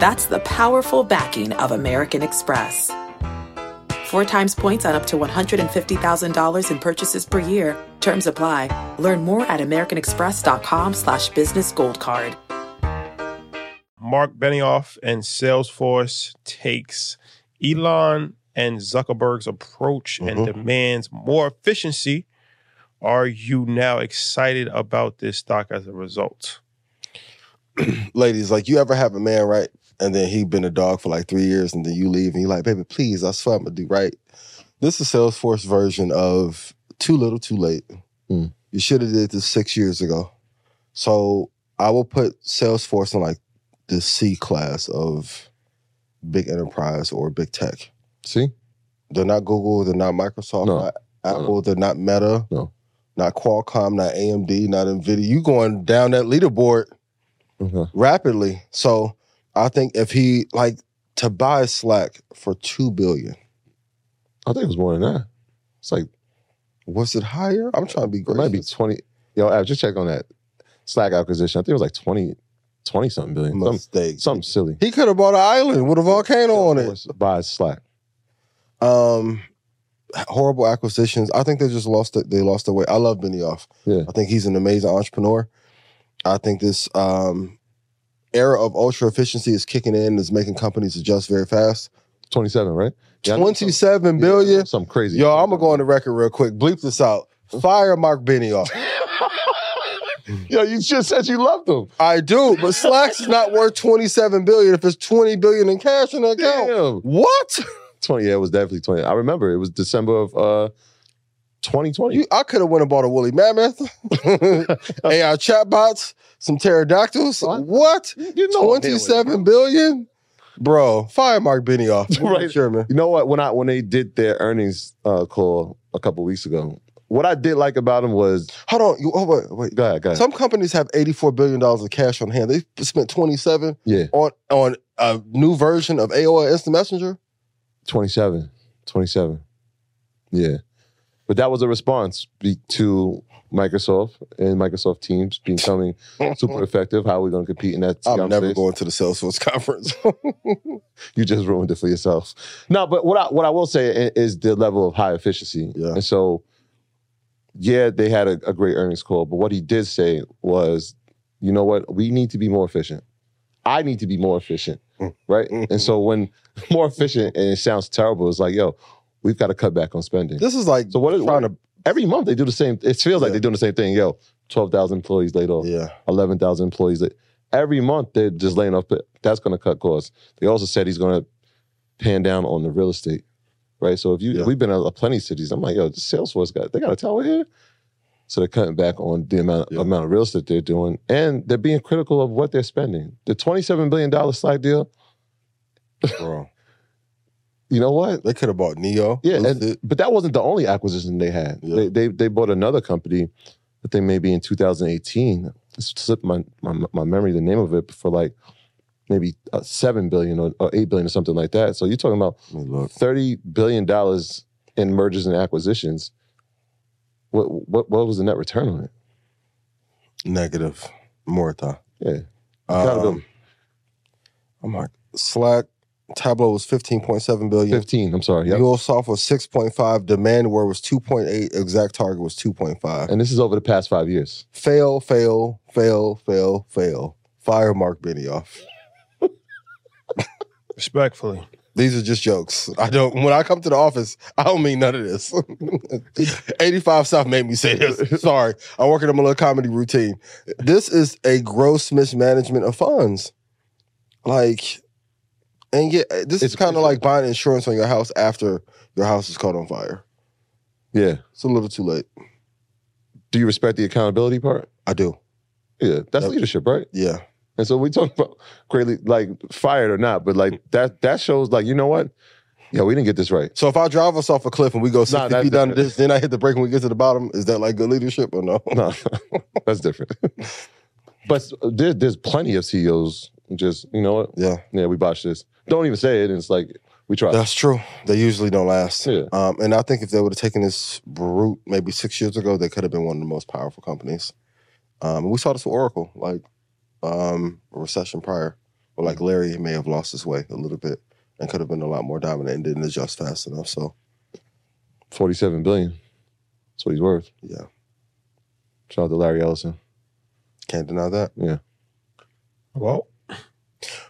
That's the powerful backing of American Express. Four times points on up to $150,000 in purchases per year. Terms apply. Learn more at americanexpress.com slash business gold card. Mark Benioff and Salesforce takes Elon and Zuckerberg's approach and mm-hmm. demands more efficiency. Are you now excited about this stock as a result? ladies, like you ever have a man, right? And then he been a dog for like three years, and then you leave, and you're like, baby, please, I swear I'm gonna do right. This is Salesforce version of too little, too late. Mm. You should have did this six years ago. So I will put Salesforce in like the C class of big enterprise or big tech. See? They're not Google, they're not Microsoft, No. not Apple, they're not Meta, No. not Qualcomm, not AMD, not Nvidia. You going down that leaderboard Okay. rapidly. So I think if he like to buy Slack for two billion, I think it was more than that. It's like was it higher? I'm trying to be it great. might be 20. Yo, I just checked on that Slack acquisition. I think it was like 20, 20 something billion. Mistake. something silly. He could have bought an island with a volcano on it. Buy Slack. Um, horrible acquisitions. I think they just lost it. They lost their way. I love Benioff. Yeah. I think he's an amazing entrepreneur. I think this um era of ultra efficiency is kicking in. Is making companies adjust very fast. 27, right? Yeah, I know some- Twenty-seven yeah, billion. Something crazy. Yo, I'm gonna go on the record real quick. Bleep this out. Fire Mark Benioff. Yo, you just said you loved him. I do, but Slack's is not worth 27 billion if it's 20 billion in cash in the account. Damn. What? 20, yeah, it was definitely 20. I remember it was December of uh 2020. You, I could have went and bought a woolly mammoth, AI chatbots, some pterodactyls. What? What? You know I'm here 27 billion? Bro, fire Mark Benioff. Right. Chairman. You know what? When I when they did their earnings uh, call a couple weeks ago, what I did like about them was Hold on. You, oh, wait, wait. go ahead, go ahead. Some companies have $84 billion of cash on hand. They spent 27 yeah, on, on a new version of AOL Instant Messenger. 27. 27. Yeah. But that was a response be- to Microsoft and Microsoft Teams becoming super effective. How are we going to compete in that? I'm never going to the Salesforce conference. you just ruined it for yourself. No, but what I what I will say is the level of high efficiency. Yeah. And so yeah, they had a, a great earnings call, but what he did say was, you know what, we need to be more efficient. I need to be more efficient, mm. right? Mm-hmm. and so when more efficient, and it sounds terrible, it's like, yo, we've got to cut back on spending. This is like So what is trying what, every month they do the same? It feels like they're doing the same thing. Yo, twelve thousand employees laid off. to yeah. eleven thousand employees. That every month they're just laying off. That's going to cut costs. They also said he's going to pan down on the real estate, right? So if you Yeah. we've been in plenty of cities. I'm like, yo, the Salesforce got they got a tower here. So they're cutting back on the amount Yeah. amount of real estate they're doing, and they're being critical of what they're spending. The twenty seven billion dollar slide deal. Bro. You know what? They could have bought Neo. Yeah, and- but that wasn't the only acquisition they had. Yeah. They, they they bought another company, I think maybe in 2018. It slipped my, my my memory the name of it for like maybe uh, seven billion or, or eight billion or something like that. So you're talking about Let me look. thirty billion dollars in mergers and acquisitions. What what what was the net return on it? Negative. Morta. Yeah. Um, I'm like, Slack, Tableau was 15.7 billion. fifteen. I'm sorry. Yep. MuleSoft was 6.5. Demandware was 2.8. Exact Target was 2.5. And this is over the past five years. Fail, fail, fail, fail, fail. Fire Mark Benioff. Respectfully. These are just jokes. I don't. When I come to the office, I don't mean none of this. 85 South made me say this. Sorry, I'm working on my little comedy routine. This is a gross mismanagement of funds. Like, and yeah, uh, this is It's- kind of like buying insurance on your house after your house is caught on fire. Yeah. It's a little too late. Do you respect the accountability part? I do. Yeah, that's Yep. leadership, right? Yeah. And so we talk about greatly like fired or not, but like that that shows like you know what? Yeah, we didn't get this right. So if I drive us off a cliff and we go 60 that's feet down this, then I hit the brake when we get to the bottom, is that like good leadership or no? No, that's different. but there, there's plenty of CEOs just you know what? Yeah. Yeah, we botched this. Don't even say it. And it's like we tried. That's true. They usually don't last. Yeah. Um, and I think if they would have taken this route maybe six years ago, they could have been one of the most powerful companies. Um, we saw this with Oracle, like um, a recession prior, or like Larry may have lost his way a little bit and could have been a lot more dominant and didn't adjust fast enough. So Forty-seven billion. That's what he's worth. yeah, Shout out to Larry Ellison. Can't deny that. Yeah. Well,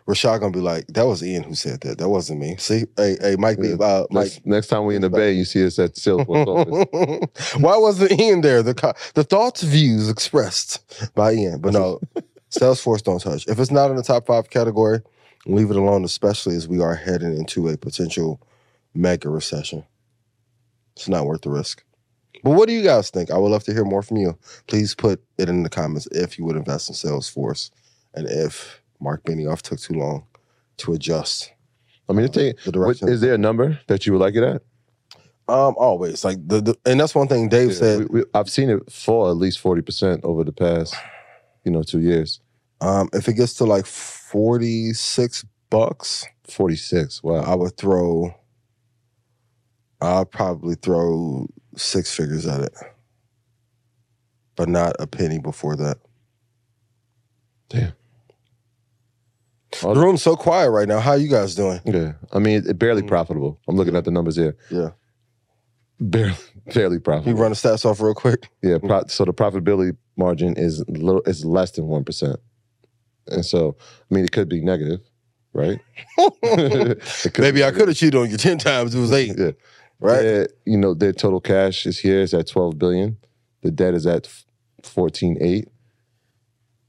Rashad gonna be like, that was Ian who said that. That wasn't me. See, hey, hey, Mike, be Yeah. uh, Mike. Next, next time we in the Bay, you see us at Salesforce office. Why wasn't Ian there? The the thoughts, views expressed by Ian, but no, Salesforce don't touch. If it's not in the top five category, leave it alone. Especially as we are heading into a potential mega recession. It's not worth the risk. But what do you guys think? I would love to hear more from you. Please put it in the comments if you would invest in Salesforce, and if Mark Benioff took too long to adjust. I mean, a, The direction. is there a number that you would like it at? Um, always like the, the and that's one thing Dave said. We- we- I've seen it fall at least forty percent over the past, you know, two years. Um, if it gets to like 46 bucks, Forty-six. Wow. I would throw I'll probably throw six figures at it. But not a penny before that. Damn. The room's so quiet right now. How you guys doing? Yeah, I mean, it, barely Mm. profitable. I'm looking at the numbers here. Yeah. Barely, barely profitable. you run the stats off real quick? Yeah, pro- so the profitability margin is a little is less than one percent, and so I mean it could be negative, right? Maybe be I could have cheated on you 10 times. It was eight, Yeah, right? Their- you know, their total cash is here is at twelve billion. The debt is at fourteen eight.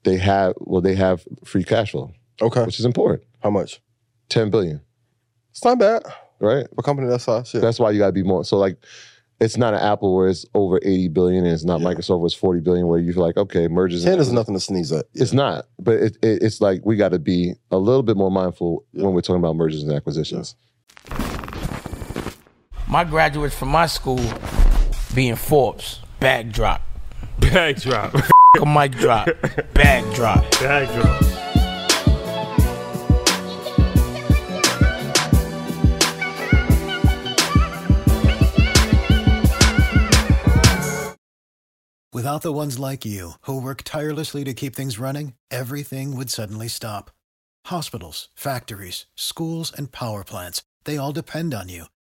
They have well, they have free cash flow, Okay. which is important. How much? Ten billion, It's not bad right? for a company that size. Yeah. That's why you gotta be more. So like, it's not an Apple where it's over eighty billion, and it's not Yeah. Microsoft where it's forty billion. Where you feel like, okay, mergers. and 10 is nothing to sneeze at. It's not, but it, it, it's like we got to be a little bit more mindful Yeah. when we're talking about mergers and acquisitions. My graduates from my school being Forbes, bag drop. Bag drop. A mic drop, bag drop. Bag drop. Without the ones like you, who work tirelessly to keep things running, everything would suddenly stop. Hospitals, factories, schools, and power plants, they all depend on you.